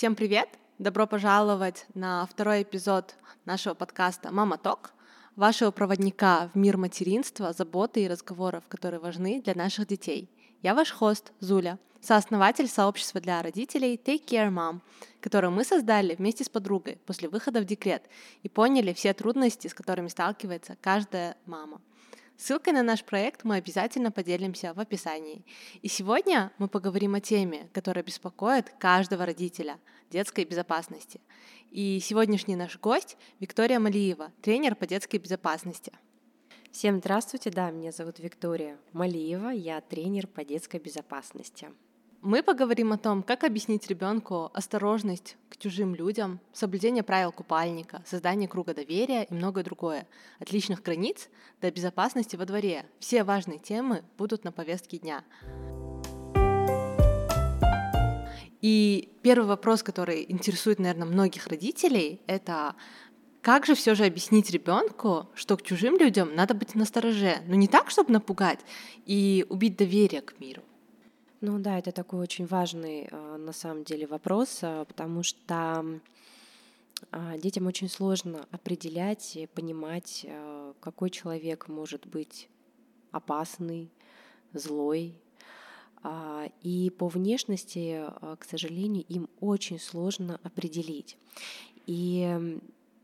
Всем привет! Добро пожаловать на второй эпизод нашего подкаста «Мама Ток», вашего проводника в мир материнства, заботы и разговоров, которые важны для наших детей. Я ваш хост Зуля, сооснователь сообщества для родителей Take Care Mom, которое мы создали вместе с подругой после выхода в декрет и поняли все трудности, с которыми сталкивается каждая мама. Ссылкой на наш проект мы обязательно поделимся в описании. И сегодня мы поговорим о теме, которая беспокоит каждого родителя – детской безопасности. И сегодняшний наш гость – Виктория Малиева, тренер по детской безопасности. Всем здравствуйте, да, меня зовут Виктория Малиева, я тренер по детской безопасности. Мы поговорим о том, как объяснить ребенку осторожность к чужим людям, соблюдение правил купальника, создание круга доверия и многое другое. От личных границ до безопасности во дворе. Все важные темы будут на повестке дня. И первый вопрос, который интересует, наверное, многих родителей, это как же все же объяснить ребенку, что к чужим людям надо быть настороже, но не так, чтобы напугать и убить доверие к миру. Ну да, это такой очень важный э, на самом деле вопрос, э, потому что а, детям очень сложно определять и понимать, э, какой человек может быть опасный, злой. А, и по внешности, к сожалению, им очень сложно определить. И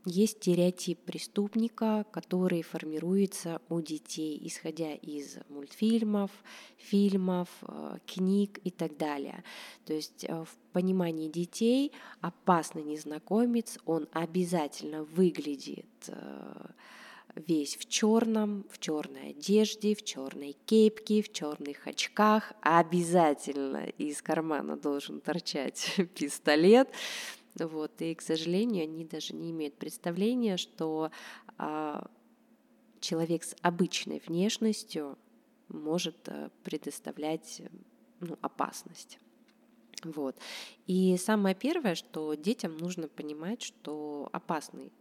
есть стереотип преступника, который формируется у детей, исходя из мультфильмов, фильмов, э, книг и так далее. То есть э, в понимании детей опасный незнакомец, он обязательно выглядит э, весь в черном, в черной одежде, в черной кепке, в черных очках. Обязательно из кармана должен торчать пистолет. Вот, и, к сожалению, они даже не имеют представления, что а, человек с обычной внешностью может а, предоставлять ну, опасность. Вот. И самое первое, что детям нужно понимать, что опасный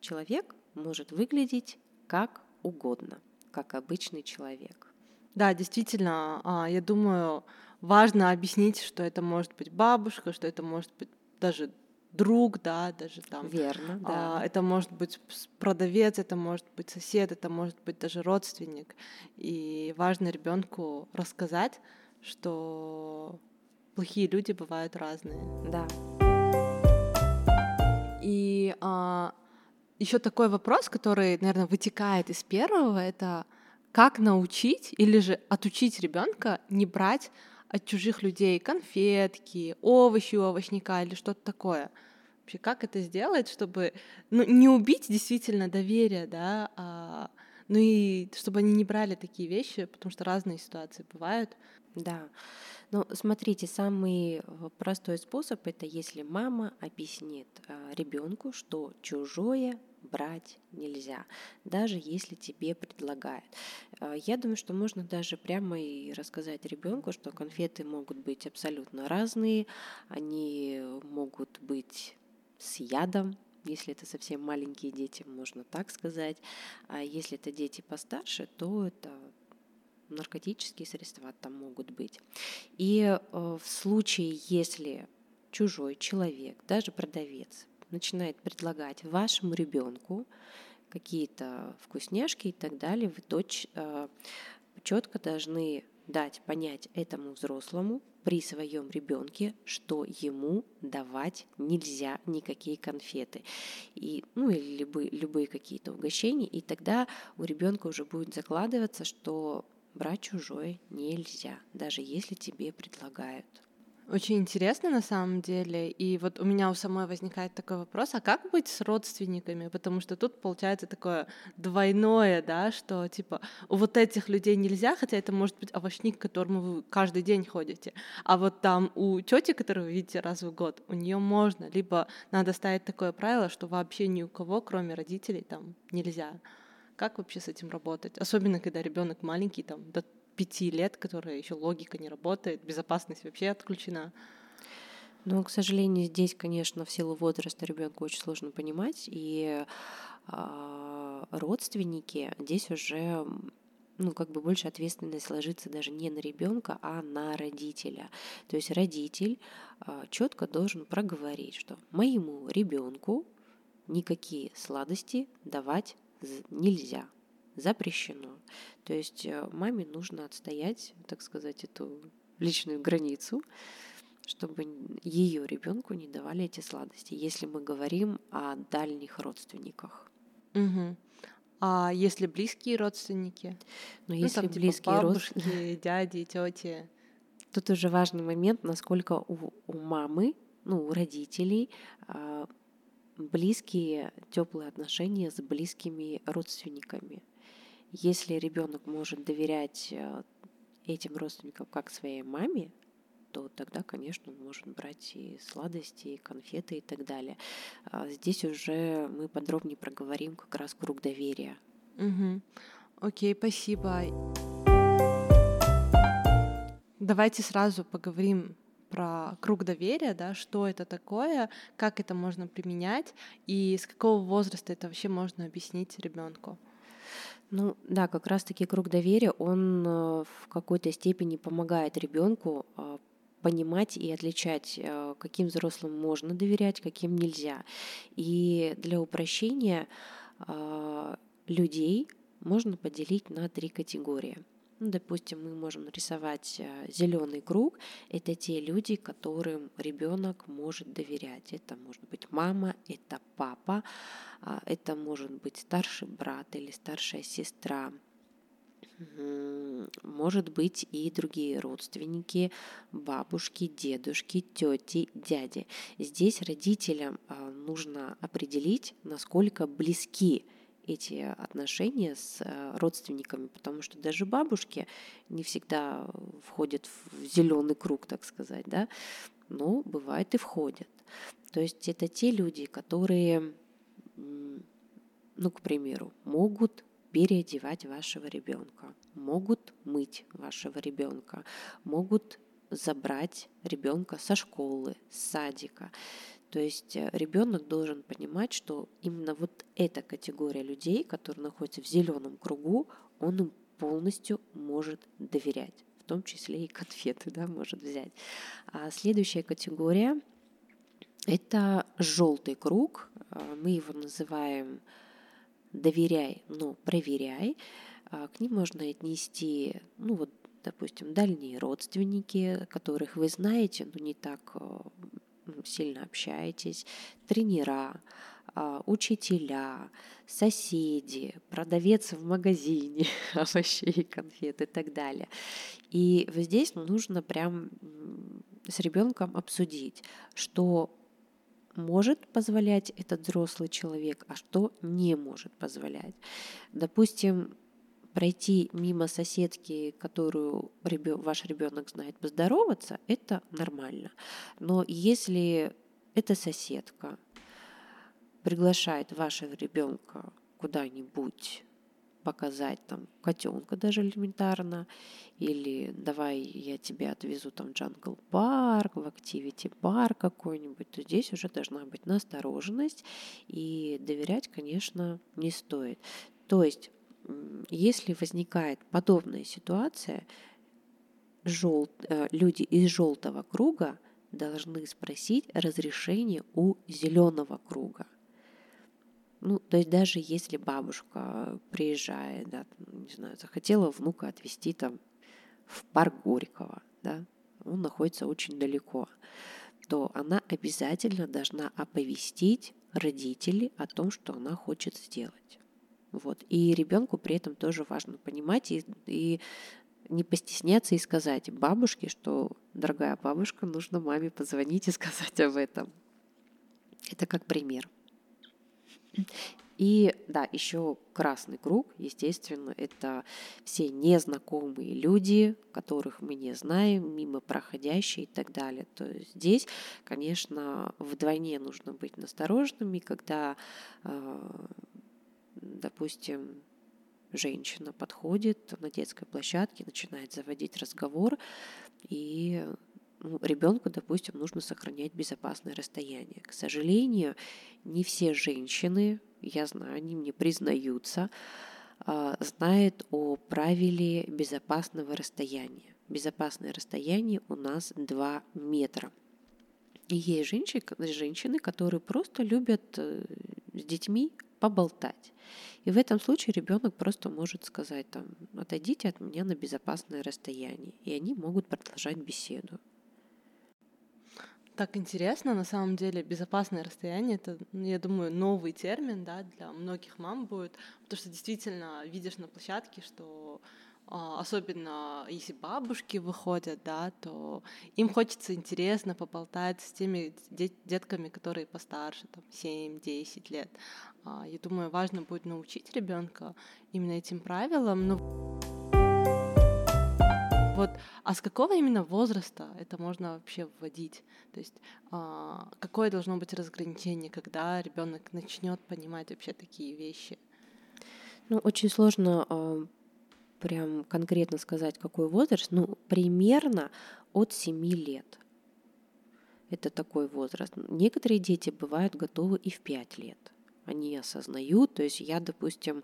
человек может выглядеть как угодно, как обычный человек. Да, действительно, а, я думаю, важно объяснить, что это может быть бабушка, что это может быть даже друг, да, даже там. Верно, да. А, это может быть продавец, это может быть сосед, это может быть даже родственник. И важно ребенку рассказать, что плохие люди бывают разные. Да. И а, еще такой вопрос, который, наверное, вытекает из первого, это как научить или же отучить ребенка не брать от чужих людей конфетки, овощи у овощника или что-то такое. Вообще, как это сделать, чтобы ну, не убить действительно доверие, да, а, ну и чтобы они не брали такие вещи, потому что разные ситуации бывают. Да. Ну, смотрите, самый э, простой способ это если мама объяснит э, ребенку, что чужое брать нельзя, даже если тебе предлагают. Э, я думаю, что можно даже прямо и рассказать ребенку, что конфеты могут быть абсолютно разные, они могут быть с ядом, если это совсем маленькие дети, можно так сказать. А если это дети постарше, то это наркотические средства там могут быть. И э, в случае, если чужой человек, даже продавец, начинает предлагать вашему ребенку какие-то вкусняшки и так далее, вы точ, э, четко должны дать понять этому взрослому при своем ребенке, что ему давать нельзя никакие конфеты. И, ну, или любые, любые какие-то угощения, и тогда у ребенка уже будет закладываться, что брать чужое нельзя, даже если тебе предлагают. Очень интересно на самом деле. И вот у меня у самой возникает такой вопрос, а как быть с родственниками? Потому что тут получается такое двойное, да, что типа у вот этих людей нельзя, хотя это может быть овощник, к которому вы каждый день ходите. А вот там у тети, которую вы видите раз в год, у нее можно. Либо надо ставить такое правило, что вообще ни у кого, кроме родителей, там нельзя. Как вообще с этим работать? Особенно, когда ребенок маленький, там, до пяти лет, которая еще логика не работает, безопасность вообще отключена. Ну, к сожалению, здесь, конечно, в силу возраста ребенка очень сложно понимать, и э, родственники здесь уже ну, как бы больше ответственность ложится даже не на ребенка, а на родителя. То есть родитель а, четко должен проговорить, что моему ребенку никакие сладости давать нельзя, запрещено. То есть э, маме нужно отстоять, так сказать, эту личную границу, чтобы ее ребенку не давали эти сладости, если мы говорим о дальних родственниках. Угу. А если близкие родственники? Но ну, если там, типа, близкие типа, бабушки, родственники, дяди, тети. Тут уже важный момент, насколько у, у мамы, ну, у родителей э, близкие, теплые отношения с близкими родственниками. Если ребенок может доверять э, этим родственникам как своей маме, то тогда, конечно, он может брать и сладости, и конфеты и так далее. А здесь уже мы подробнее проговорим как раз круг доверия. Угу. Окей, спасибо. Давайте сразу поговорим про круг доверия, да, что это такое, как это можно применять и с какого возраста это вообще можно объяснить ребенку. Ну да, как раз-таки круг доверия, он э, в какой-то степени помогает ребенку а, понимать и отличать, э, каким взрослым можно доверять, каким нельзя. И для упрощения а, людей можно поделить на три категории. Ну, допустим, мы можем нарисовать э, зеленый круг. Это те люди, которым ребенок может доверять. Это может быть мама, это папа, а, это может быть старший брат или старшая сестра, может быть и другие родственники, бабушки, дедушки, тети, дяди. Здесь родителям а, нужно определить, насколько близки эти отношения с а, родственниками, потому что даже бабушки не всегда входят в зеленый круг, так сказать, да, но бывает и входят. То есть это те люди, которые, ну, к примеру, могут переодевать вашего ребенка, могут мыть вашего ребенка, могут забрать ребенка со школы, с садика. То есть э, ребенок должен понимать, что именно вот эта категория людей, которые находятся в зеленом кругу, он им полностью может доверять, в том числе и конфеты, да, может взять. А следующая категория – это желтый круг, э, мы его называем доверяй, но проверяй. А, к ним можно отнести, ну вот, допустим, дальние родственники, которых вы знаете, но не так э, сильно общаетесь, тренера, а, учителя, соседи, продавец в магазине овощей, конфет и так далее. И здесь нужно прям с ребенком обсудить, что может позволять этот взрослый человек, а что не может позволять. Допустим, пройти мимо соседки, которую ваш ребенок знает, поздороваться, это нормально. Но если эта соседка приглашает вашего ребенка куда-нибудь показать там котенка даже элементарно, или давай я тебя отвезу там в джангл парк, в активити парк какой-нибудь, то здесь уже должна быть настороженность, и доверять, конечно, не стоит. То есть, если возникает подобная ситуация, жел... Э, люди из желтого круга должны спросить разрешение у зеленого круга. Ну, то есть даже если бабушка приезжает, да, не знаю, захотела внука отвезти там в парк Горького, да, он находится очень далеко, то она обязательно должна оповестить родителей о том, что она хочет сделать. Вот. И ребенку при этом тоже важно понимать и, и не постесняться и сказать бабушке, что, дорогая бабушка, нужно маме позвонить и сказать об этом. Это как пример. И да, еще красный круг, естественно, это все незнакомые люди, которых мы не знаем, мимо проходящие и так далее. То есть здесь, конечно, вдвойне нужно быть настороженными, когда, а, допустим, женщина подходит на детской площадке, начинает заводить разговор, и ну, ребенку, допустим, нужно сохранять безопасное расстояние. К сожалению, не все женщины, я знаю, они мне признаются, а, знает о правиле безопасного расстояния. Безопасное расстояние у нас 2 метра. И есть женщины, женщины, которые просто любят э, с детьми поболтать. И в этом случае ребенок просто может сказать там, отойдите от меня на безопасное расстояние. И они могут продолжать беседу. Так интересно, на самом деле, безопасное расстояние это, ну, я думаю, новый термин, да, для многих мам будет, потому что действительно видишь на площадке, что особенно если бабушки выходят, да, то им хочется интересно поболтать с теми детками, которые постарше, там, 7-10 лет. А, я думаю, важно будет научить ребенка именно этим правилам. Но... Вот, а с какого именно возраста это можно вообще вводить? То есть а, какое должно быть разграничение, когда ребенок начнет понимать вообще такие вещи? Ну, очень сложно прям конкретно сказать, какой возраст, ну, примерно от 7 лет. Это такой возраст. Некоторые дети бывают готовы и в 5 лет. Они осознают, то есть я, допустим,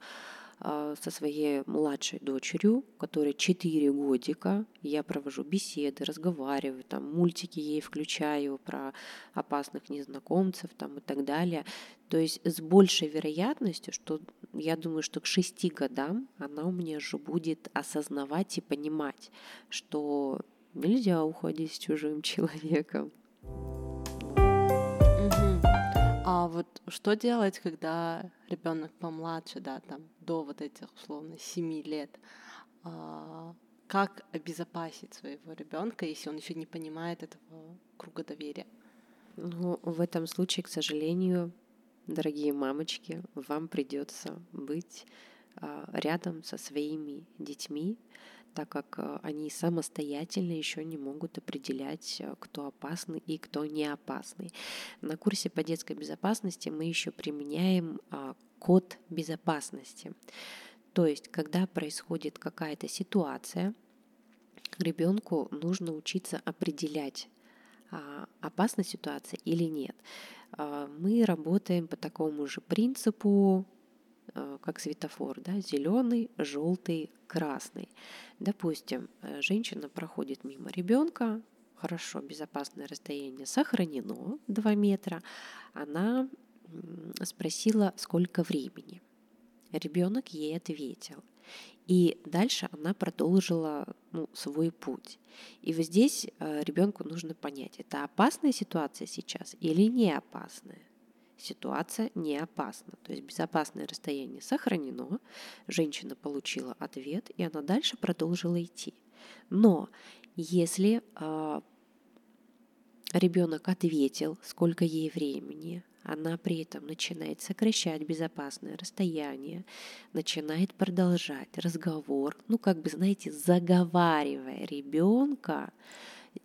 со своей младшей дочерью, которой 4 годика. Я провожу беседы, разговариваю, там мультики ей включаю про опасных незнакомцев там, и так далее. То есть с большей вероятностью, что я думаю, что к 6 годам она у меня же будет осознавать и понимать, что нельзя уходить с чужим человеком. А вот что делать, когда ребенок помладше, да, там до вот этих условно 7 лет? А, как обезопасить своего ребенка, если он еще не понимает этого круга доверия? Ну, в этом случае, к сожалению, дорогие мамочки, вам придется быть а, рядом со своими детьми, так как э, они самостоятельно еще не могут определять, э, кто опасный и кто не опасный. На курсе по детской безопасности мы еще применяем а, код безопасности. То есть, когда происходит какая-то ситуация, ребенку нужно учиться определять, а, опасна ситуация или нет. А, мы работаем по такому же принципу, как светофор, да, зеленый, желтый, красный. Допустим, э, женщина проходит мимо ребенка, хорошо, безопасное расстояние сохранено 2 метра, она спросила, сколько времени. Ребенок ей ответил. И дальше она продолжила ну, свой путь. И вот здесь э, ребенку нужно понять, это опасная ситуация сейчас или не опасная ситуация не опасна. То есть безопасное расстояние сохранено, женщина получила ответ, и она дальше продолжила идти. Но если э, а, ребенок ответил, сколько ей времени, она при этом начинает сокращать безопасное расстояние, начинает продолжать разговор, ну как бы, знаете, заговаривая ребенка,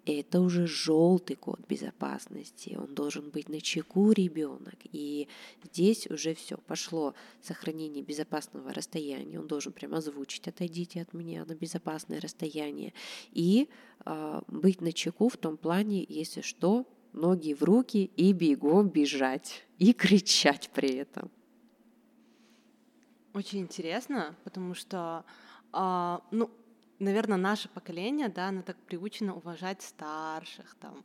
это уже желтый код безопасности. Он должен быть на чеку ребенок. И здесь уже все пошло сохранение безопасного расстояния. Он должен прямо озвучить, отойдите от меня на безопасное расстояние. И э, быть на чеку в том плане, если что, ноги в руки и бегом бежать. И кричать при этом. Очень интересно, потому что, а, ну, наверное, наше поколение, да, оно так приучено уважать старших, там,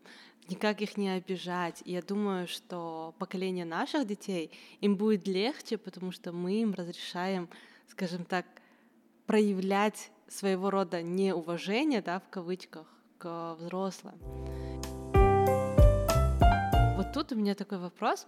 никак их не обижать. И я думаю, что поколение наших детей, им будет легче, потому что мы им разрешаем, скажем так, проявлять своего рода неуважение, да, в кавычках, к взрослым. Вот тут у меня такой вопрос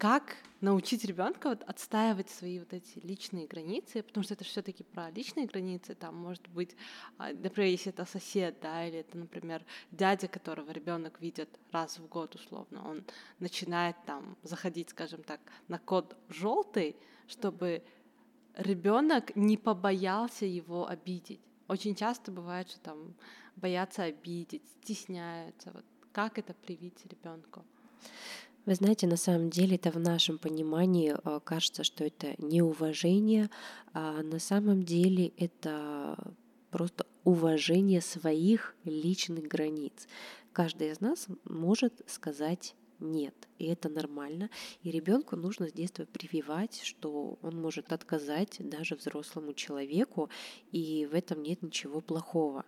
как научить ребенка вот отстаивать свои вот эти личные границы, потому что это все-таки про личные границы, там может быть, а, например, если это сосед, да, или это, например, дядя, которого ребенок видит раз в год условно, он начинает там заходить, скажем так, на код желтый, чтобы ребенок не побоялся его обидеть. Очень часто бывает, что там боятся обидеть, стесняются. Вот как это привить ребенку? Вы знаете, на самом деле это в нашем понимании э, кажется, что это неуважение, а на самом деле это просто уважение своих личных границ. Каждый из нас может сказать нет. И это нормально. И ребенку нужно с детства прививать, что он может отказать даже взрослому человеку, и в этом нет ничего плохого.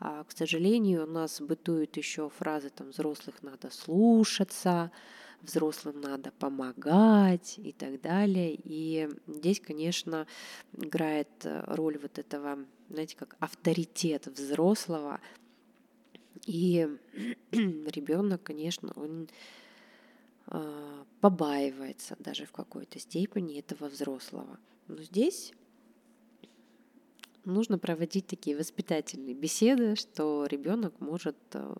А, к сожалению, у нас бытуют еще фразы там взрослых надо слушаться, взрослым надо помогать и так далее. И здесь, конечно, играет э, роль вот этого, знаете, как авторитет взрослого. И ребенок, конечно, он а, побаивается даже в какой-то степени этого взрослого. Но здесь нужно проводить такие воспитательные беседы, что ребенок может э,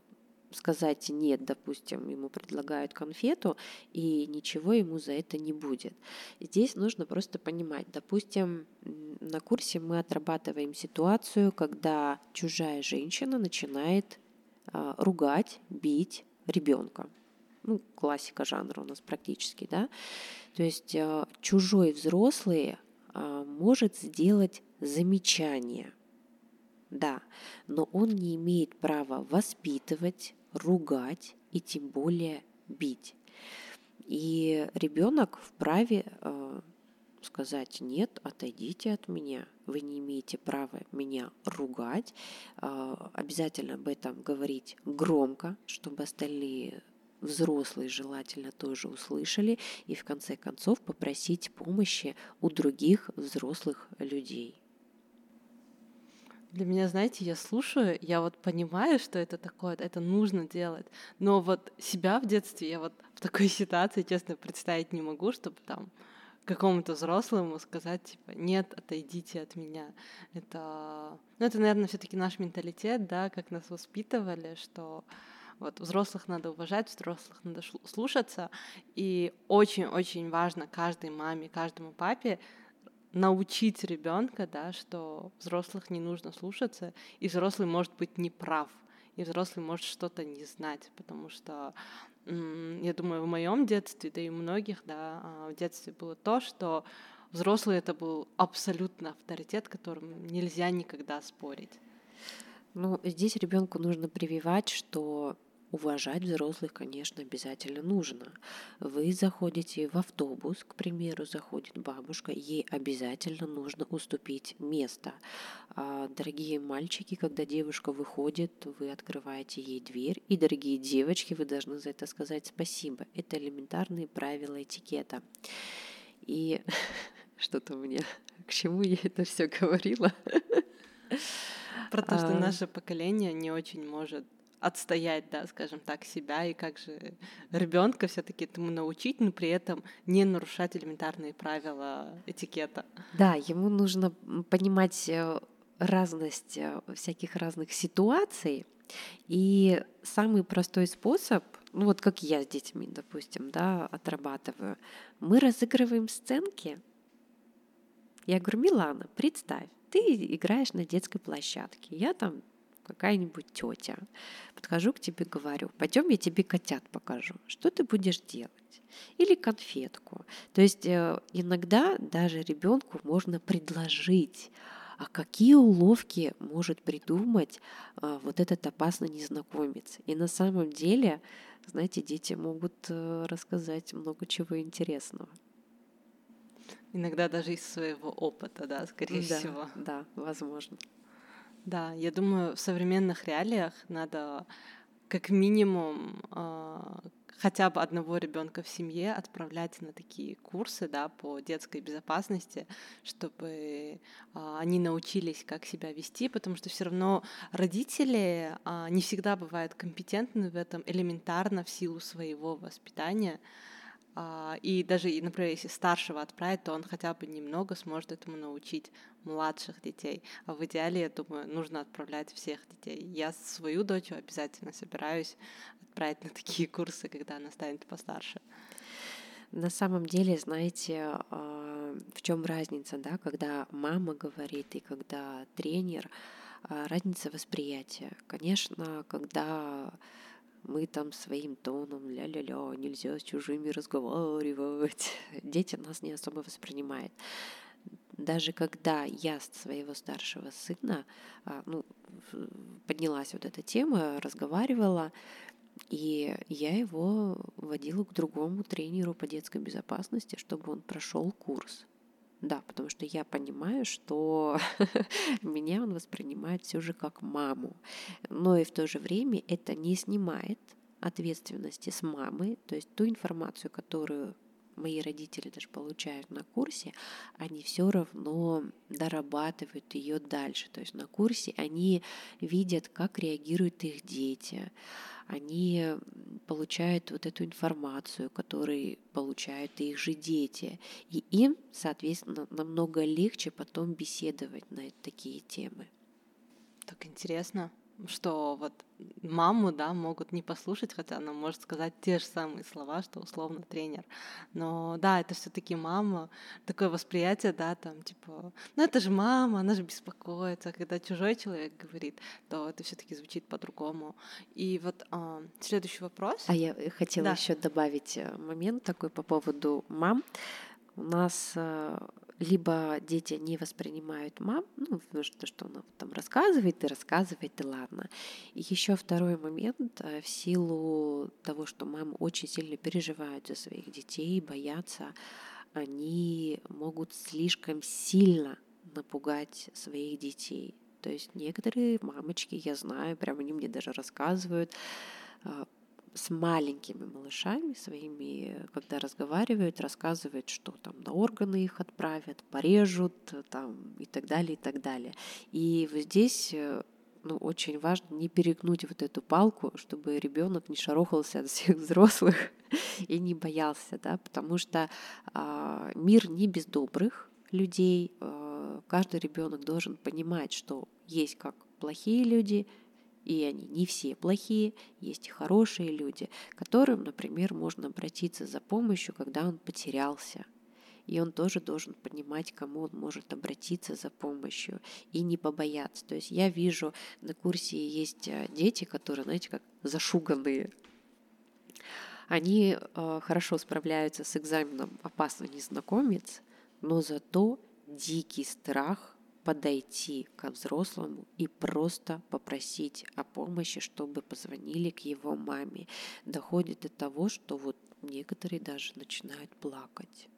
сказать нет, допустим, ему предлагают конфету, и ничего ему за это не будет. Здесь нужно просто понимать, допустим, на курсе мы отрабатываем ситуацию, когда чужая женщина начинает а, ругать, бить ребенка. Ну, классика жанра у нас практически, да. То есть а, чужой взрослый а, может сделать замечание, да, но он не имеет права воспитывать, ругать и тем более бить. И ребенок вправе э, сказать нет, отойдите от меня, вы не имеете права меня ругать, э, обязательно об этом говорить громко, чтобы остальные взрослые желательно тоже услышали, и в конце концов попросить помощи у других взрослых людей. Для меня, знаете, я слушаю, я вот понимаю, что это такое, это нужно делать, но вот себя в детстве я вот в такой ситуации, честно, представить не могу, чтобы там какому-то взрослому сказать, типа, нет, отойдите от меня. Это, ну, это, наверное, все таки наш менталитет, да, как нас воспитывали, что вот взрослых надо уважать, взрослых надо слушаться, и очень-очень важно каждой маме, каждому папе научить ребенка, да, что взрослых не нужно слушаться, и взрослый может быть неправ, и взрослый может что-то не знать, потому что я думаю, в моем детстве, да и многих, да, а, в детстве было то, что взрослый это был абсолютно авторитет, которым нельзя никогда спорить. Ну, здесь ребенку нужно прививать, что Уважать взрослых, конечно, обязательно нужно. Вы заходите в автобус, к примеру, заходит бабушка, ей обязательно нужно уступить место. А, дорогие мальчики, когда девушка выходит, вы открываете ей дверь, и, дорогие девочки, вы должны за это сказать спасибо. Это элементарные правила этикета. И что-то мне, к чему я это все говорила? Про то, что а. наше поколение не очень может отстоять, да, скажем так, себя и как же ребенка все-таки этому научить, но при этом не нарушать элементарные правила этикета. Да, ему нужно понимать э, разность э, всяких разных ситуаций. И самый простой способ, ну вот как я с детьми, допустим, да, отрабатываю, мы разыгрываем сценки. Я говорю, Милана, представь, ты играешь на детской площадке, я там какая-нибудь тетя. Подхожу к тебе, говорю, пойдем я тебе котят покажу. Что ты будешь делать? Или конфетку. То есть э, иногда даже ребенку можно предложить, а какие уловки может придумать а, вот этот опасный незнакомец. И на самом деле, знаете, дети могут э, рассказать много чего интересного. Иногда даже из своего опыта, да, скорее да, всего. Да, возможно. Да, я думаю, в современных реалиях надо как минимум э, хотя бы одного ребенка в семье отправлять на такие курсы да, по детской безопасности, чтобы э, они научились, как себя вести, потому что все равно родители э, не всегда бывают компетентны в этом элементарно в силу своего воспитания. А, и даже, например, если старшего отправить, то он хотя бы немного сможет этому научить младших детей. А в идеале, я думаю, нужно отправлять всех детей. Я свою дочь обязательно собираюсь отправить на такие курсы, когда она станет постарше. На самом деле, знаете, а, в чем разница, да, когда мама говорит и когда тренер, а, разница восприятия. Конечно, когда мы там своим тоном, ля-ля-ля, нельзя с чужими разговаривать. Дети нас не особо воспринимают. Даже когда я своего старшего сына, а, ну, поднялась вот эта тема, разговаривала, И я его водила к другому тренеру по детской безопасности, чтобы он прошел курс. Да, потому что я понимаю, что меня он воспринимает все же как маму. Но и в то же время это не снимает ответственности с мамы, то есть ту информацию, которую мои родители даже получают на курсе, они все равно дорабатывают ее дальше. То есть на курсе они видят, как реагируют их дети, они получают вот эту информацию, которую получают их же дети. И им, соответственно, намного легче потом беседовать на такие темы. Так интересно что вот маму, да, могут не послушать, хотя она может сказать те же самые слова, что условно тренер. Но да, это все таки мама, такое восприятие, да, там, типа, ну это же мама, она же беспокоится. Когда чужой человек говорит, то это все таки звучит по-другому. И вот а, следующий вопрос. А я хотела да. еще добавить э, момент такой по поводу мам. У нас э, либо дети не воспринимают мам, ну, что, что она там рассказывает и рассказывает, и ладно. И еще второй момент, э, в силу того, что мамы очень сильно переживают за своих детей, боятся, они могут слишком сильно напугать своих детей. То есть некоторые мамочки, я знаю, прямо они мне даже рассказывают, э, с маленькими малышами своими, когда разговаривают, рассказывают, что там на органы их отправят, порежут там, и так далее, и так далее. И вот здесь э, ну, очень важно не перегнуть вот эту палку, чтобы ребенок не шарохался от всех взрослых и не боялся, да, потому что а, мир не без добрых людей. А, каждый ребенок должен понимать, что есть как плохие люди, и они не все плохие, есть и хорошие люди, к которым, например, можно обратиться за помощью, когда он потерялся. И он тоже должен понимать, кому он может обратиться за помощью и не побояться. То есть я вижу, на курсе есть э, дети, которые, знаете, как зашуганные. Они э, хорошо справляются с экзаменом «Опасный незнакомец», но зато дикий страх подойти к взрослому и просто попросить о помощи, чтобы позвонили к его маме. Доходит до того, что вот некоторые даже начинают плакать.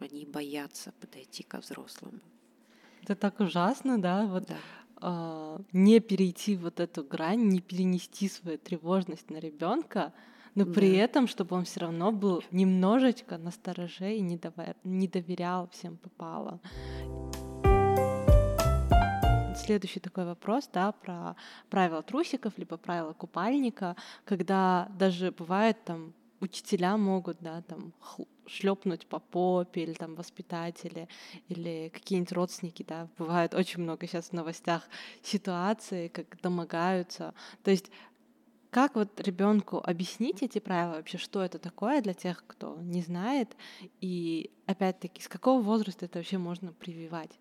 Они боятся подойти ко взрослому. Это так ужасно, да? Вот да. Э, не перейти вот эту грань, не перенести свою тревожность на ребенка, но да. при этом, чтобы он все равно был немножечко настороже и не доверял всем попало следующий такой вопрос, да, про правила трусиков, либо правила купальника, когда даже бывает там учителя могут, да, там шлепнуть по попе или там воспитатели или какие-нибудь родственники, да, бывает очень много сейчас в новостях ситуаций, как домогаются. То есть как вот ребенку объяснить эти правила вообще, что это такое для тех, кто не знает, и опять-таки с какого возраста это вообще можно прививать?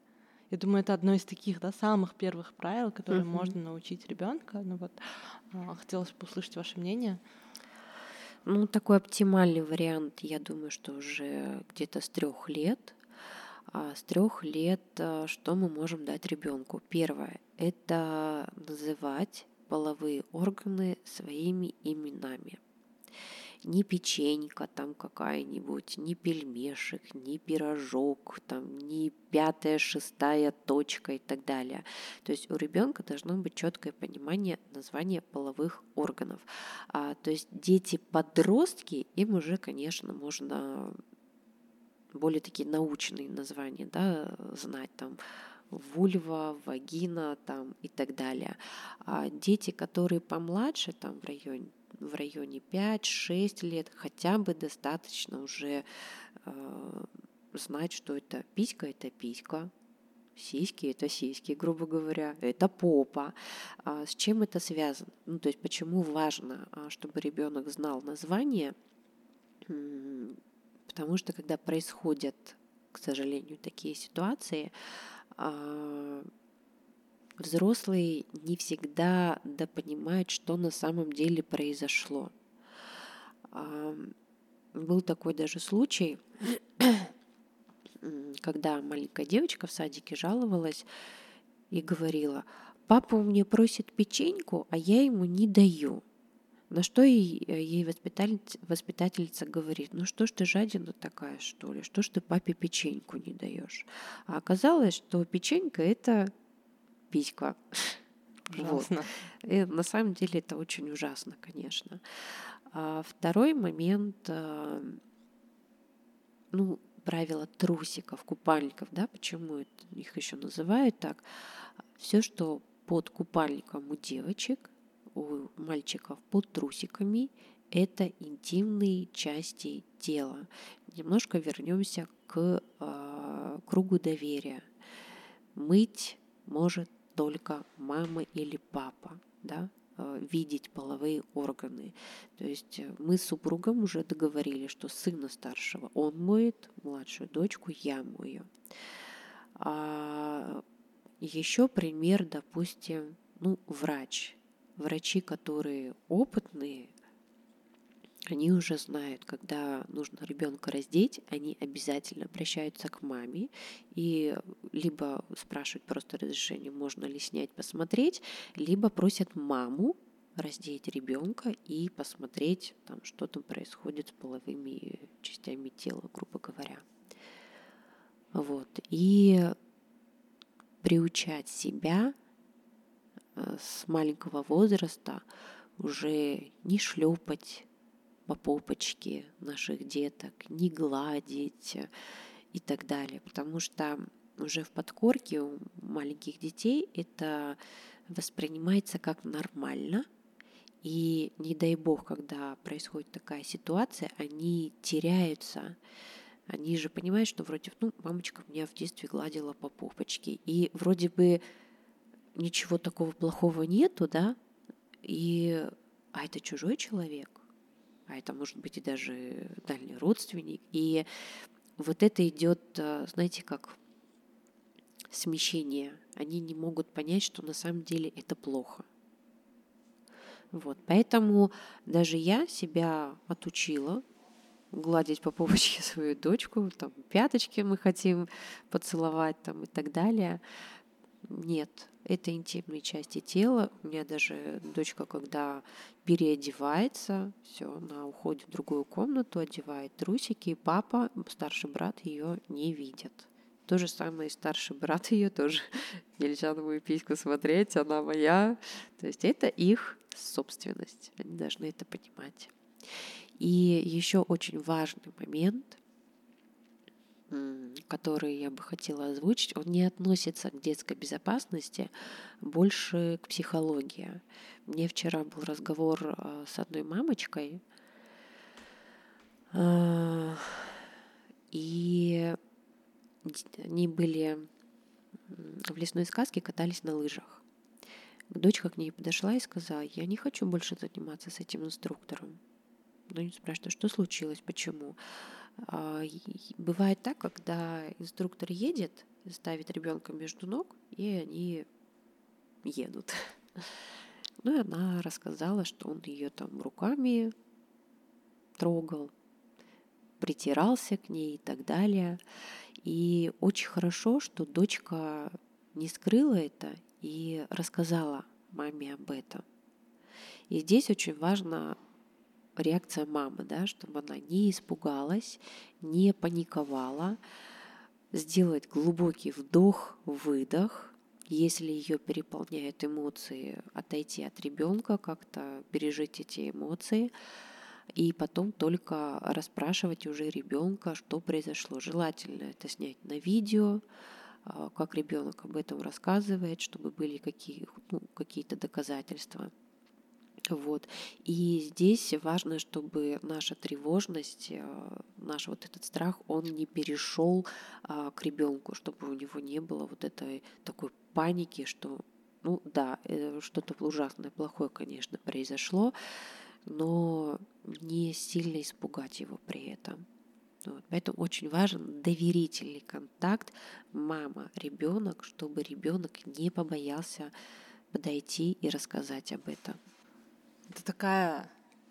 Я думаю, это одно из таких да, самых первых правил, которые uh-huh. можно научить ребенка. Ну вот, а, хотелось бы услышать ваше мнение. Ну, такой оптимальный вариант, я думаю, что уже где-то с трех лет. А с трех лет а, что мы можем дать ребенку? Первое – это называть половые органы своими именами ни печенька там какая-нибудь, ни пельмешек, ни пирожок, там, ни пятая, шестая точка и так далее. То есть у ребенка должно быть четкое понимание названия половых органов. А, то есть дети-подростки, им уже, конечно, можно более такие научные названия да, знать, там, вульва, вагина там, и так далее. А дети, которые помладше, там в районе в районе 5-6 лет хотя бы достаточно уже э, знать, что это писька, это писька, сиськи это сиськи, грубо говоря, это попа. А с чем это связано? Ну, то есть почему важно, а, чтобы ребенок знал название? Потому что когда происходят, к сожалению, такие ситуации, а, взрослые не всегда допонимают, что на самом деле произошло. Был такой даже случай, когда маленькая девочка в садике жаловалась и говорила, папа у меня просит печеньку, а я ему не даю. На что ей воспитательница, воспитательница говорит, ну что ж ты жадина такая, что ли, что ж ты папе печеньку не даешь? А оказалось, что печенька — это писька. Ужасно. Вот. И на самом деле это очень ужасно, конечно. А второй момент, а, ну, правило трусиков, купальников, да, почему их еще называют так? Все, что под купальником у девочек, у мальчиков под трусиками, это интимные части тела. Немножко вернемся к э, кругу доверия. Мыть может только мама или папа, да, э, видеть половые органы. То есть э, мы с супругом уже договорились, что сына старшего он моет, младшую дочку я мою. А еще пример, допустим, ну, врач. Врачи, которые опытные, они уже знают, когда нужно ребенка раздеть, они обязательно обращаются к маме и либо спрашивают просто разрешение, можно ли снять, посмотреть, либо просят маму раздеть ребенка и посмотреть, там, что там происходит с половыми частями тела, грубо говоря. Вот. И приучать себя э, с маленького возраста уже не шлепать по попочке наших деток, не гладить и так далее. Потому что уже в подкорке у маленьких детей это воспринимается как нормально. И не дай бог, когда происходит такая ситуация, они теряются. Они же понимают, что вроде, ну, мамочка меня в детстве гладила по попочке. И вроде бы ничего такого плохого нету, да, и а это чужой человек а это может быть и даже дальний родственник. И вот это идет, э, знаете, как смещение. Они не могут понять, что на самом деле это плохо. Вот, поэтому даже я себя отучила гладить по попочке свою дочку, там пяточки мы хотим поцеловать там и так далее. Нет, это интимные части тела. У меня даже дочка, когда переодевается, все, она уходит в другую комнату, одевает трусики, и папа, старший брат ее не видит. То же самое и старший брат ее тоже. Нельзя на мою письку смотреть, она моя. То есть это их собственность. Они должны это понимать. И еще очень важный момент – который я бы хотела озвучить, он не относится к детской безопасности, больше к психологии. Мне вчера был разговор а, с одной мамочкой, а, и они были в лесной сказке, катались на лыжах. Дочка к ней подошла и сказала, я не хочу больше заниматься с этим инструктором. Ну, не спрашивает, что случилось, почему. А, бывает так, когда инструктор едет, ставит ребенка между ног, и они едут. Ну и она рассказала, что он ее там руками трогал, притирался к ней и так далее. И очень хорошо, что дочка не скрыла это и рассказала маме об этом. И здесь очень важно реакция мамы, да, чтобы она не испугалась, не паниковала, сделать глубокий вдох, выдох, если ее переполняют эмоции, отойти от ребенка, как-то пережить эти эмоции, и потом только расспрашивать уже ребенка, что произошло. Желательно это снять на видео, а, как ребенок об этом рассказывает, чтобы были какие, ну, какие-то доказательства. Вот. И здесь важно, чтобы наша тревожность, э, наш вот этот страх, он не перешел а, к ребенку, чтобы у него не было вот этой такой паники, что, ну да, э, что-то ужасное, плохое, конечно, произошло, но не сильно испугать его при этом. Вот. Поэтому очень важен доверительный контакт мама, ребенок, чтобы ребенок не побоялся подойти и рассказать об этом. Это такая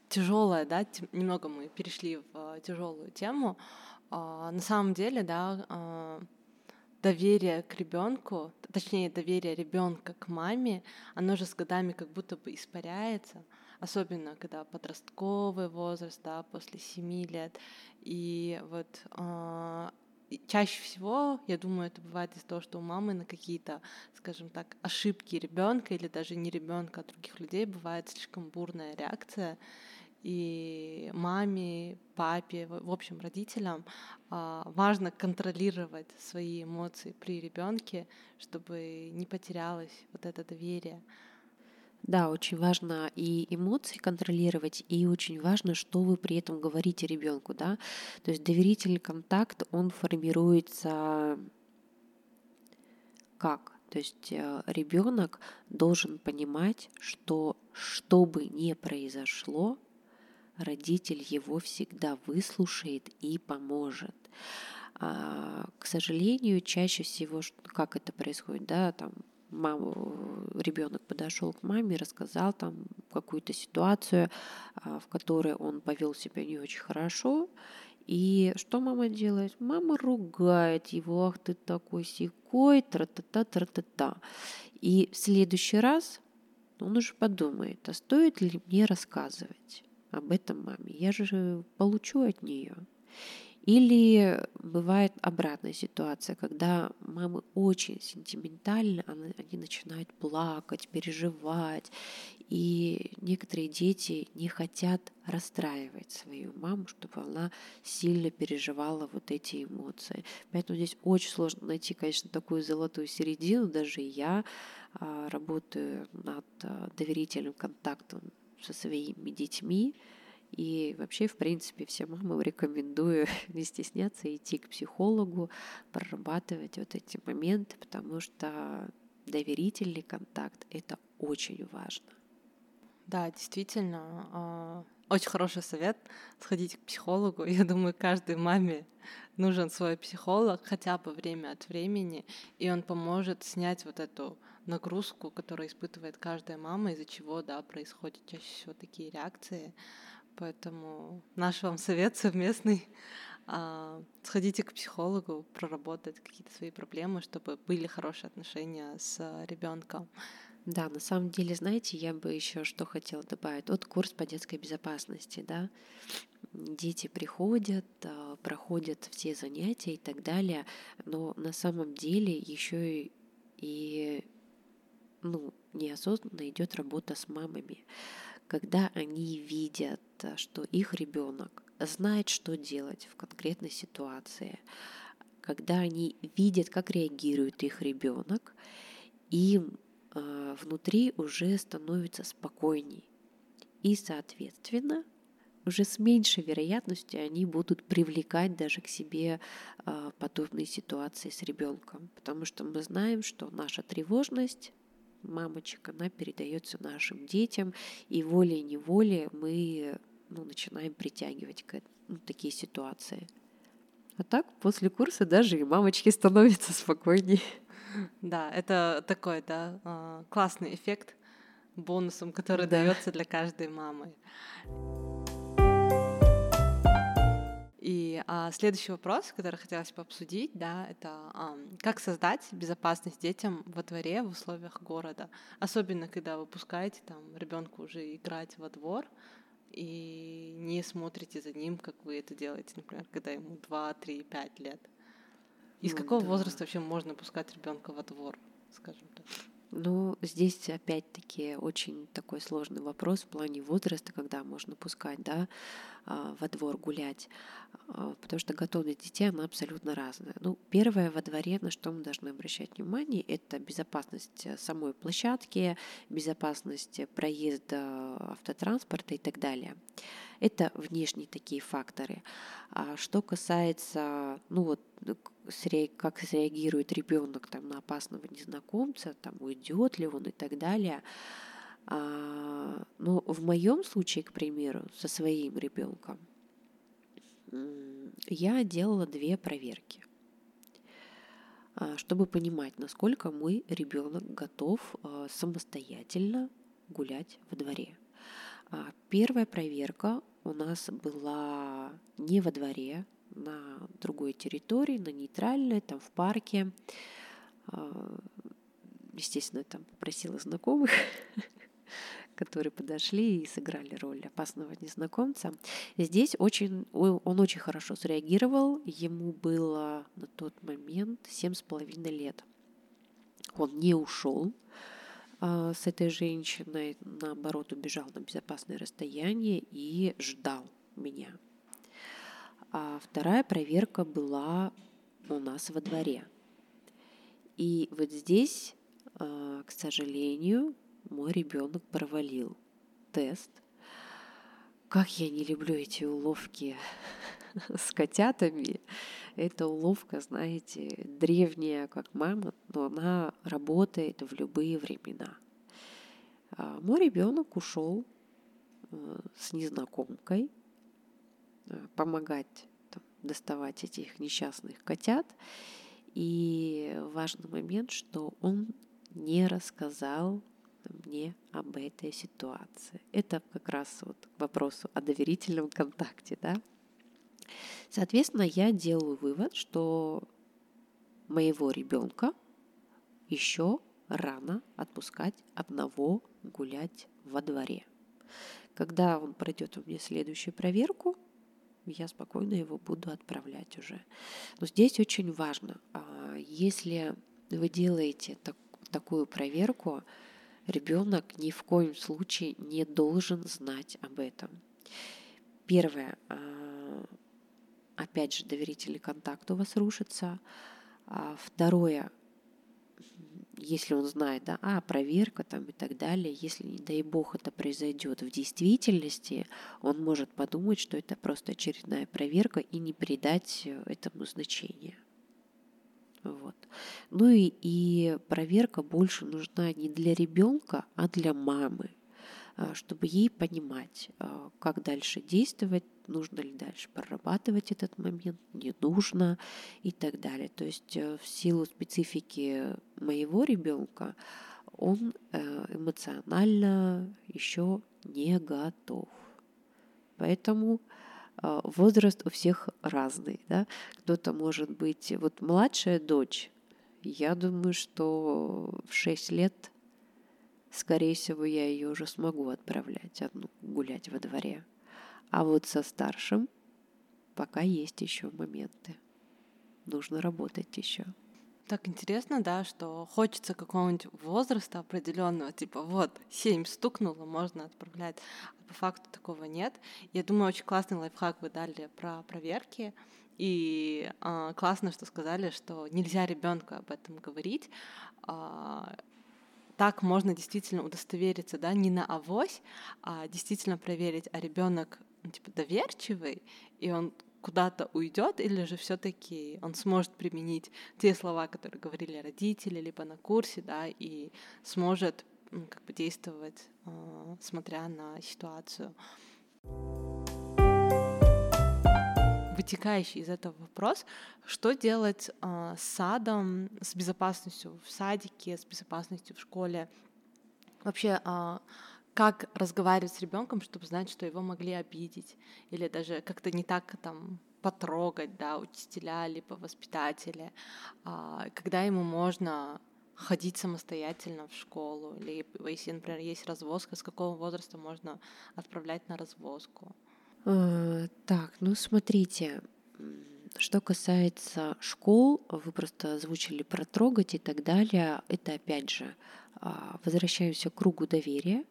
тяжелая, да, немного мы перешли в а, тяжелую тему. А, на самом деле, да, а, доверие к ребенку, точнее доверие ребенка к маме, оно же с годами как будто бы испаряется, особенно когда подростковый возраст, да, после семи лет. И вот э, чаще всего, я думаю, это бывает из-за того, что у мамы на какие-то, скажем так, ошибки ребенка или даже не ребенка, а других людей бывает слишком бурная реакция. И маме, папе, в общем, родителям а, важно контролировать свои эмоции при ребенке, чтобы не потерялось вот это доверие. Да, очень важно и эмоции контролировать, и очень важно, что вы при этом говорите ребенку, да. То есть доверительный контакт, он формируется как? То есть э, ребенок должен понимать, что что бы ни произошло, родитель его всегда выслушает и поможет. А, к сожалению, чаще всего, как это происходит, да, там маму, ребенок подошел к маме, рассказал там какую-то ситуацию, а, в которой он повел себя не очень хорошо. И что мама делает? Мама ругает его, ах ты такой секой, тра-та-та, тра-та-та. И в следующий раз он уже подумает, а стоит ли мне рассказывать об этом маме? Я же получу от нее. Или бывает обратная ситуация, когда мамы очень сентиментальны, они начинают плакать, переживать, и некоторые дети не хотят расстраивать свою маму, чтобы она сильно переживала вот эти эмоции. Поэтому здесь очень сложно найти, конечно, такую золотую середину. Даже я а, работаю над а, доверительным контактом со своими детьми, и вообще, в принципе, всем мамам рекомендую не стесняться идти к психологу, прорабатывать вот эти моменты, потому что доверительный контакт — это очень важно. Да, действительно, а, очень хороший совет сходить к психологу. Я думаю, каждой маме нужен свой психолог хотя бы время от времени, и он поможет снять вот эту нагрузку, которую испытывает каждая мама, из-за чего, да, происходят чаще всего такие реакции. Поэтому наш вам совет совместный. А, сходите к психологу, проработать какие-то свои проблемы, чтобы были хорошие отношения с ребенком. Да, на самом деле, знаете, я бы еще что хотела добавить. Вот курс по детской безопасности, да. Дети приходят, а, проходят все занятия и так далее, но на самом деле еще и, и ну, неосознанно идет работа с мамами когда они видят, э, что их ребенок знает, что делать в конкретной ситуации, когда они видят, как реагирует их ребенок, им э, внутри уже становится спокойней. И, соответственно, уже с меньшей вероятностью они будут привлекать даже к себе э, подобные ситуации с ребенком, потому что мы знаем, что наша тревожность мамочек, она передается нашим детям, и волей-неволей мы ну, начинаем притягивать к, ну, такие ситуации. А так, после курса даже и мамочки становятся спокойнее. Да, это такой, да, а, классный эффект бонусом, который да. дается для каждой мамы. И а, следующий вопрос, который хотелось бы обсудить, да, это а, как создать безопасность детям во дворе в условиях города, особенно когда вы пускаете там ребенку уже играть во двор и не смотрите за ним, как вы это делаете, например, когда ему 2, 3, 5 лет. Из ну, какого да. возраста вообще можно пускать ребенка во двор, скажем так? Ну, здесь опять-таки очень такой сложный вопрос в плане возраста, когда можно пускать, да, во двор гулять, а, потому что готовность детей, она абсолютно разная. Ну, первое во дворе, на что мы должны обращать внимание, это безопасность э, самой площадки, безопасность проезда автотранспорта и так далее. Это внешние такие факторы. А что касается, ну вот, как среагирует ребенок там, на опасного незнакомца, там, уйдет ли он и так далее. А, но в моем случае, к примеру, со своим ребенком, я делала две проверки, а, чтобы понимать, насколько мой ребенок готов а, самостоятельно гулять во дворе. А, первая проверка у нас была не во дворе, на другой территории, на нейтральной, там в парке. Естественно, там попросила знакомых которые подошли и сыграли роль опасного незнакомца. Здесь очень, он очень хорошо среагировал. Ему было на тот момент семь с половиной лет. Он не ушел а, с этой женщиной, наоборот, убежал на безопасное расстояние и ждал меня. А вторая проверка была у нас во дворе. И вот здесь, а, к сожалению, мой ребенок провалил тест. Как я не люблю эти уловки с котятами. Эта уловка, знаете, древняя, как мама, но она работает в любые времена. А мой ребенок ушел э, с незнакомкой э, помогать там, доставать этих несчастных котят. И важный момент, что он не рассказал мне об этой ситуации. Это как раз вот к вопросу о доверительном контакте, да. Соответственно, я делаю вывод, что моего ребенка еще рано отпускать одного гулять во дворе. Когда он пройдет у меня следующую проверку, я спокойно его буду отправлять уже. Но здесь очень важно, а, если вы делаете так, такую проверку, ребенок ни в коем случае не должен знать об этом. Первое, а, опять же, доверительный контакт у вас рушится. А второе, если он знает, да, а, проверка там и так далее, если, не дай бог, это произойдет в действительности, он может подумать, что это просто очередная проверка и не придать этому значения. Вот. Ну и, и проверка больше нужна не для ребенка, а для мамы, а, чтобы ей понимать, а, как дальше действовать, нужно ли дальше прорабатывать этот момент, не нужно и так далее. То есть э, в силу специфики моего ребенка он э, эмоционально еще не готов. Поэтому возраст у всех разный. Да? Кто-то может быть... Вот младшая дочь, я думаю, что в 6 лет, скорее всего, я ее уже смогу отправлять одну гулять во дворе. А вот со старшим пока есть еще моменты. Нужно работать еще. Так интересно, да, что хочется какого-нибудь возраста определенного, типа вот, семь стукнуло, можно отправлять. По факту такого нет. Я думаю, очень классный лайфхак вы дали про проверки. И э, классно, что сказали, что нельзя ребенку об этом говорить. Э, так можно действительно удостовериться, да, не на авось, а действительно проверить, а ребенок ну, типа доверчивый, и он куда-то уйдет, или же все-таки он сможет применить те слова, которые говорили родители, либо на курсе, да, и сможет ну, как бы действовать, э, смотря на ситуацию. Вытекающий из этого вопрос, что делать э, с садом, с безопасностью в садике, с безопасностью в школе, вообще э, как разговаривать с ребенком, чтобы знать, что его могли обидеть, или даже как-то не так там потрогать, да, учителя либо воспитатели, а, когда ему можно ходить самостоятельно в школу, или если, например, есть развозка, с какого возраста можно отправлять на развозку? А, так, ну смотрите, что касается школ, вы просто озвучили про трогать и так далее. Это опять же а, возвращаемся к кругу доверия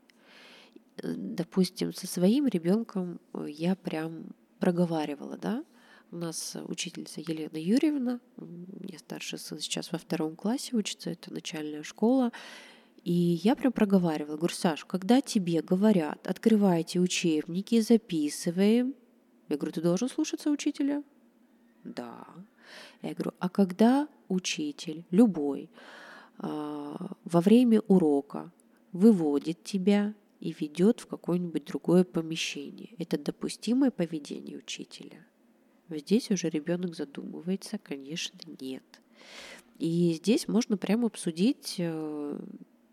допустим, со своим ребенком э, я прям проговаривала, да, у нас учительница Елена Юрьевна, мне старший сын сейчас во втором классе учится, это начальная школа, и я прям проговаривала, говорю, Саш, когда тебе говорят, открывайте учебники, записываем, я говорю, ты должен слушаться учителя? Да. Я говорю, а когда учитель, любой, а, во время урока выводит тебя и ведет в какое-нибудь другое помещение. Это допустимое поведение учителя. Здесь уже ребенок задумывается, конечно, нет. И здесь можно прямо обсудить, э,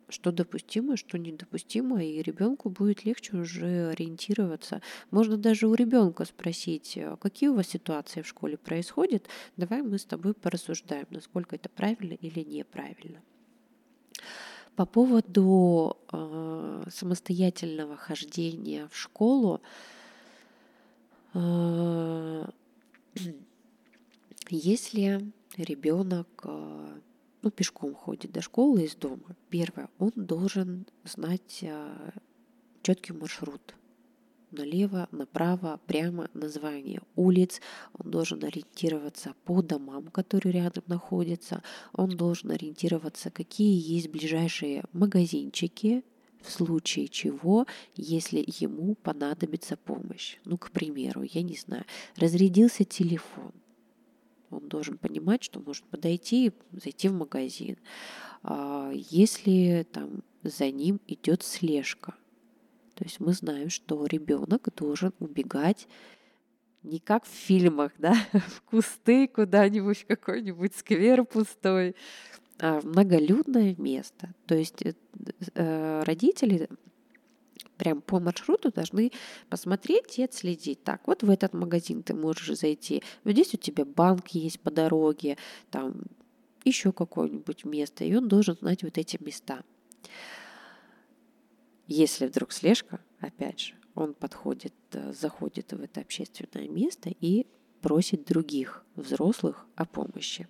что допустимо, что недопустимо, и ребенку будет легче уже ориентироваться. Можно даже у ребенка спросить, «А какие у вас ситуации в школе происходят, давай мы с тобой порассуждаем, насколько это правильно или неправильно. По поводу э, самостоятельного хождения в школу, э, если ребенок э, ну, пешком ходит до школы из дома, первое, он должен знать э, четкий маршрут налево, направо, прямо название улиц. Он должен ориентироваться по домам, которые рядом находятся. Он должен ориентироваться, какие есть ближайшие магазинчики, в случае чего, если ему понадобится помощь. Ну, к примеру, я не знаю, разрядился телефон. Он должен понимать, что может подойти и зайти в магазин. А если там за ним идет слежка – то есть мы знаем, что ребенок должен убегать не как в фильмах, да, в кусты куда-нибудь, в какой-нибудь сквер пустой, в многолюдное место. То есть э, э, родители прям по маршруту должны посмотреть и отследить. Так, вот в этот магазин ты можешь зайти. Вот здесь у тебя банк есть по дороге, там еще какое-нибудь место, и он должен знать вот эти места. Если вдруг слежка, опять же, он подходит, э, заходит в это общественное место и просит других взрослых о помощи.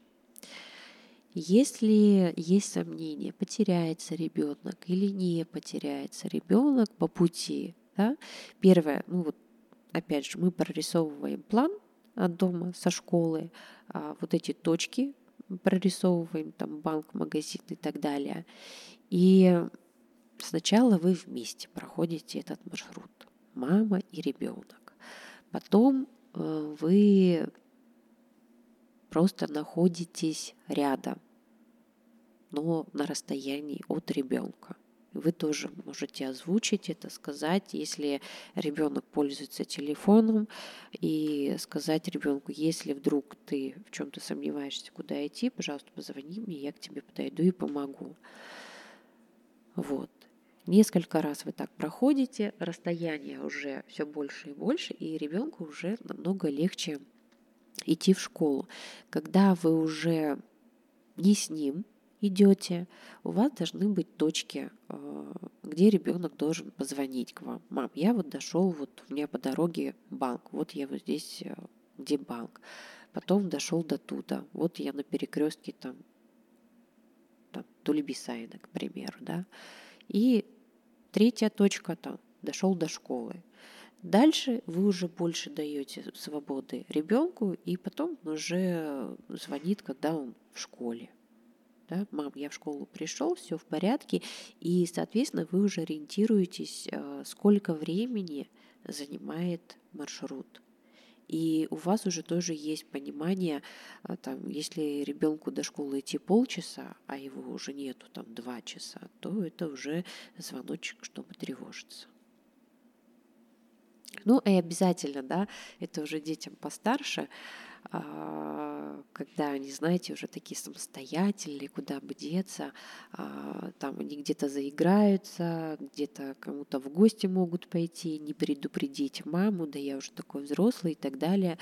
Если есть сомнения, потеряется ребенок или не потеряется ребенок по пути, да, первое, ну вот опять же, мы прорисовываем план от дома, со школы, а, вот эти точки прорисовываем, там банк, магазин и так далее. И Сначала вы вместе проходите этот маршрут, мама и ребенок. Потом э, вы просто находитесь рядом, но на расстоянии от ребенка. Вы тоже можете озвучить это, сказать, если ребенок пользуется телефоном, и сказать ребенку, если вдруг ты в чем-то сомневаешься, куда идти, пожалуйста, позвони мне, я к тебе подойду и помогу. Вот. Несколько раз вы так проходите, расстояние уже все больше и больше, и ребенку уже намного легче идти в школу. Когда вы уже не с ним идете, у вас должны быть точки, э, где ребенок должен позвонить к вам. Мам, я вот дошел, вот у меня по дороге банк, вот я вот здесь, э, где банк. Потом дошел до туда, вот я на перекрестке там, там Тулебисайна, к примеру, да. И Третья точка там дошел до школы. Дальше вы уже больше даете свободы ребенку, и потом уже звонит, когда он в школе. Да, мам, я в школу пришел, все в порядке, и, соответственно, вы уже ориентируетесь, э, сколько времени занимает маршрут. И у вас уже тоже есть понимание, а, там, если ребенку до школы идти полчаса, а его уже нету там два часа, то это уже звоночек, чтобы тревожиться. Ну и обязательно, да, это уже детям постарше, когда они, знаете, уже такие самостоятельные, куда бы деться, а, там они где-то заиграются, где-то кому-то в гости могут пойти, не предупредить маму, да я уже такой взрослый и так далее.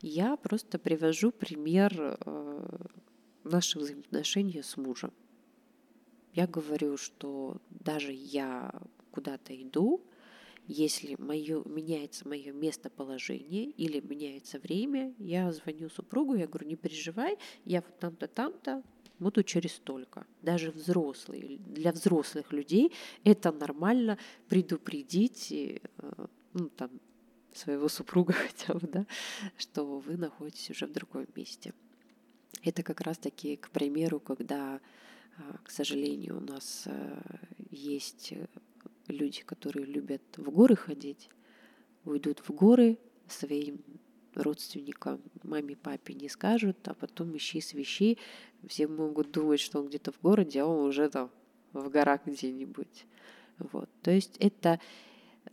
Я просто привожу пример э, наших взаимоотношений с мужем. Я говорю, что даже я куда-то иду, если моё, меняется мое местоположение или меняется время, я звоню супругу, я говорю, не переживай, я вот там-то, там-то, буду через столько. Даже взрослые, для взрослых людей это нормально предупредить э, ну, там, своего супруга хотя бы, да, что вы находитесь уже в другом месте. Это как раз-таки, к примеру, когда, а, к сожалению, у нас э, есть люди, которые любят в горы ходить, уйдут в горы своим родственникам, маме, папе не скажут, а потом ищи свищи. Все могут думать, что он где-то в городе, а он уже там в горах где-нибудь. Вот. То есть это...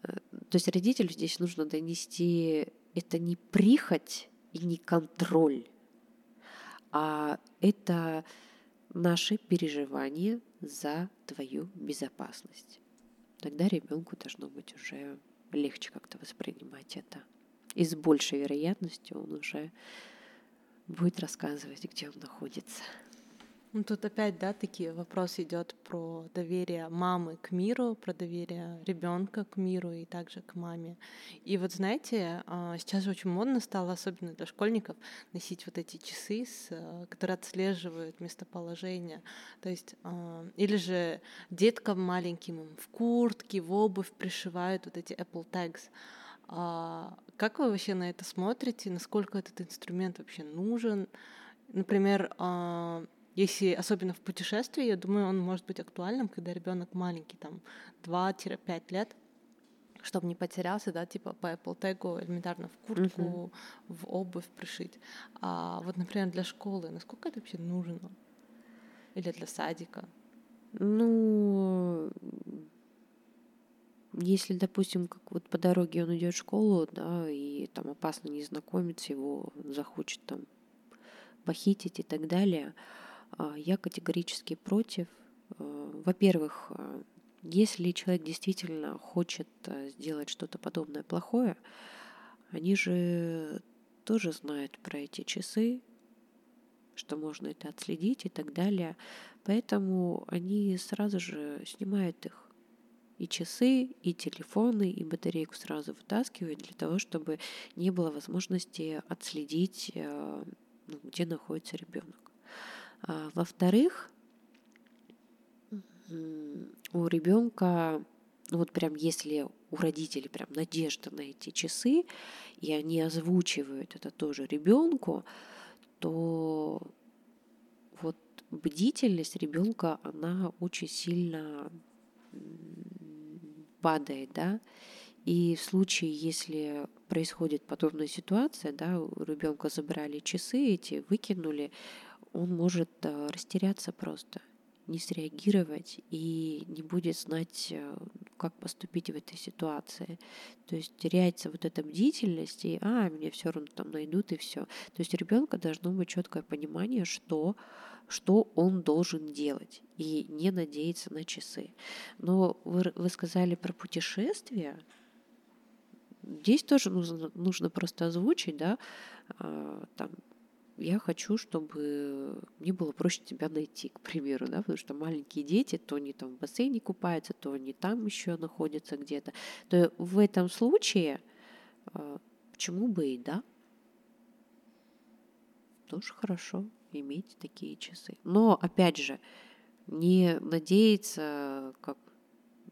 Э, то есть родителю здесь нужно донести... Это не прихоть и не контроль, а это наши переживания за твою безопасность тогда ребенку должно быть уже легче как-то воспринимать это. И с большей вероятностью он уже будет рассказывать, где он находится. Ну, тут опять, да, такие вопросы идет про доверие мамы к миру, про доверие ребенка к миру и также к маме. И вот знаете, а, сейчас очень модно стало, особенно для школьников, носить вот эти часы, э, которые отслеживают местоположение. То есть, а, или же деткам маленьким им в куртке, в обувь пришивают вот эти Apple Tags. А, как вы вообще на это смотрите? Насколько этот инструмент вообще нужен? Например, если особенно в путешествии, я думаю, он может быть актуальным, когда ребенок маленький, там 2-5 лет, чтобы не потерялся, да, типа по Apple Tag элементарно в куртку, uh-huh. в обувь пришить. А вот, например, для школы, насколько это вообще нужно? Или для садика? Ну, если, допустим, как вот по дороге он идет в школу, да, и там опасно незнакомец его захочет там похитить и так далее, я категорически против. А, во-первых, а, если человек действительно хочет сделать что-то подобное плохое, они же тоже знают про эти часы, что можно это отследить и так далее. Поэтому они сразу же снимают их. И часы, и телефоны, и батарейку сразу вытаскивают для того, чтобы не было возможности отследить, ну, где находится ребенок. А, во-вторых, у ребенка, ну вот прям если у родителей прям надежда на эти часы, и они озвучивают это тоже ребенку, то вот бдительность ребенка, она очень сильно падает, да, и в случае, если происходит подобная ситуация, да, у ребенка забрали часы эти, выкинули, он может э, растеряться просто, не среагировать и не будет знать, э, как поступить в этой ситуации. То есть теряется вот эта бдительность, и а, меня все равно там найдут, и все. То есть у ребенка должно быть четкое понимание, что что он должен делать, и не надеяться на часы. Но вы, вы сказали про путешествия. Здесь тоже нужно, нужно просто озвучить, да, а, там, я хочу, чтобы мне было проще тебя найти, к примеру, да, потому что маленькие дети, то они там в бассейне купаются, то они там еще находятся где-то. То в этом случае а, почему бы и да? Тоже хорошо иметь такие часы. Но, опять же, не надеяться, как,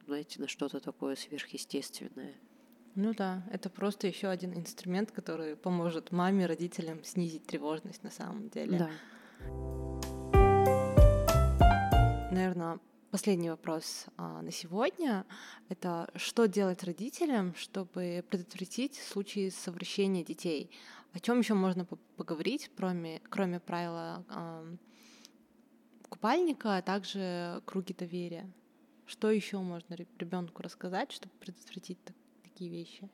знаете, на что-то такое сверхъестественное. Ну да, это просто еще один инструмент, который поможет маме, родителям снизить тревожность на самом деле. Да. Наверное, последний вопрос а, на сегодня — это что делать родителям, чтобы предотвратить случаи совращения детей? О чем еще можно поговорить, кроме, кроме правила а, купальника, а также круги доверия? Что еще можно ребенку рассказать, чтобы предотвратить такие вещи.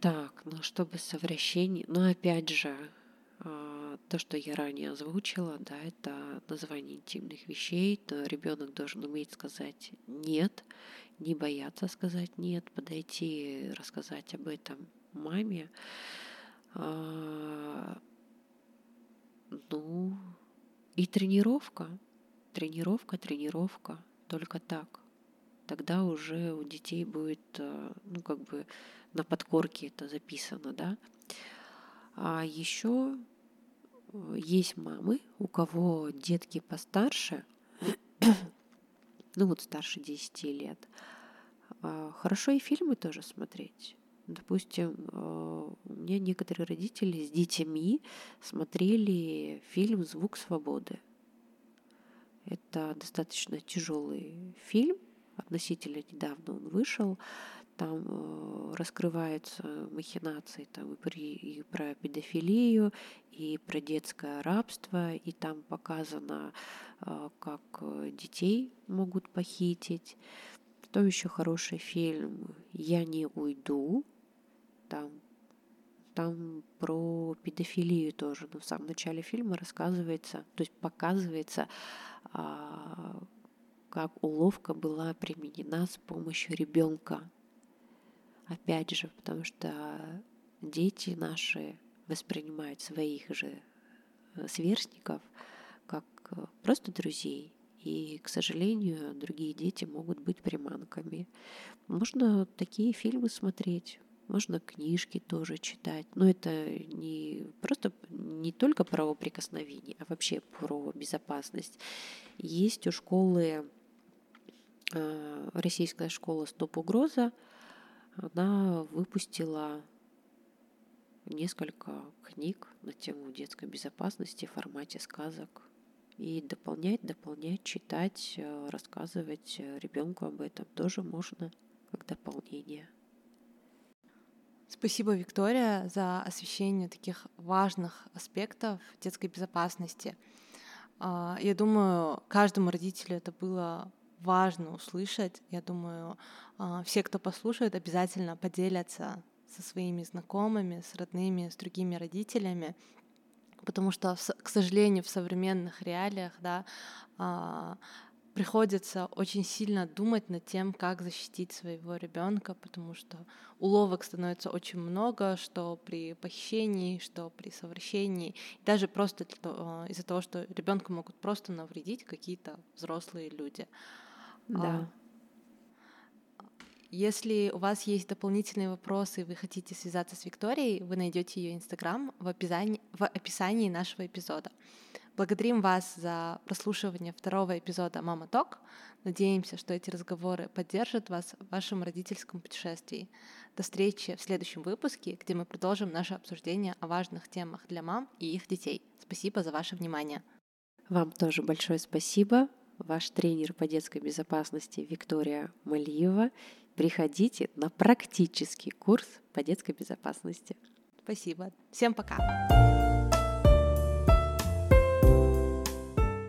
Так, ну чтобы совращение, ну опять же, а, то, что я ранее озвучила, да, это название интимных вещей, то ребенок должен уметь сказать нет, не бояться сказать нет, подойти, рассказать об этом маме. А, ну, и тренировка, тренировка, тренировка, только так тогда уже у детей будет, э, ну, как бы на подкорке это записано, да. А еще э, есть мамы, у кого детки постарше, ну вот старше 10 лет, а, хорошо и фильмы тоже смотреть. Допустим, э, у меня некоторые родители с детьми смотрели фильм «Звук свободы». Это достаточно тяжелый фильм, относительно недавно он вышел, там э, раскрываются махинации там, и, при, и про педофилию, и про детское рабство, и там показано, э, как э, детей могут похитить. Что еще хороший фильм «Я не уйду», там там про педофилию тоже. Но в самом начале фильма рассказывается, то есть показывается, а, как уловка была применена с помощью ребенка. Опять же, потому что дети наши воспринимают своих же э, сверстников как э, просто друзей. И, к сожалению, другие дети могут быть приманками. Можно такие фильмы смотреть, можно книжки тоже читать. Но это не просто не только про прикосновение, а вообще про безопасность. Есть у школы российская школа «Стоп угроза», она выпустила несколько книг на тему детской безопасности в формате сказок и дополнять, дополнять, читать, э, рассказывать ребенку об этом тоже можно как дополнение. Спасибо, Виктория, за освещение таких важных аспектов детской безопасности. А, я думаю, каждому родителю это было важно услышать. Я думаю, а, все, кто послушает, обязательно поделятся со своими знакомыми, с родными, с другими родителями, потому что, к сожалению, в современных реалиях, да, а, приходится очень сильно думать над тем, как защитить своего ребенка, потому что уловок становится очень много, что при похищении, что при совращении, даже просто а, из-за того, что ребенку могут просто навредить какие-то взрослые люди. Да. Если у вас есть дополнительные вопросы и вы хотите связаться с Викторией, вы найдете ее инстаграм в описании, в описании нашего эпизода. Благодарим вас за прослушивание второго эпизода «Мама Ток». Надеемся, что эти разговоры поддержат вас в вашем родительском путешествии. До встречи в следующем выпуске, где мы продолжим наше обсуждение о важных темах для мам и их детей. Спасибо за ваше внимание. Вам тоже большое спасибо. Ваш тренер по детской безопасности Виктория Малиева. Приходите на практический курс по детской безопасности. Спасибо. Всем пока.